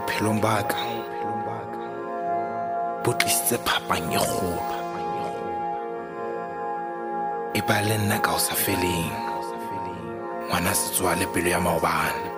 bophelong ba ba ka. Bo tlisitse phapang e kgolo. E ba le nna ka o sa feleng. Ngwana setswale pelo ya maobane.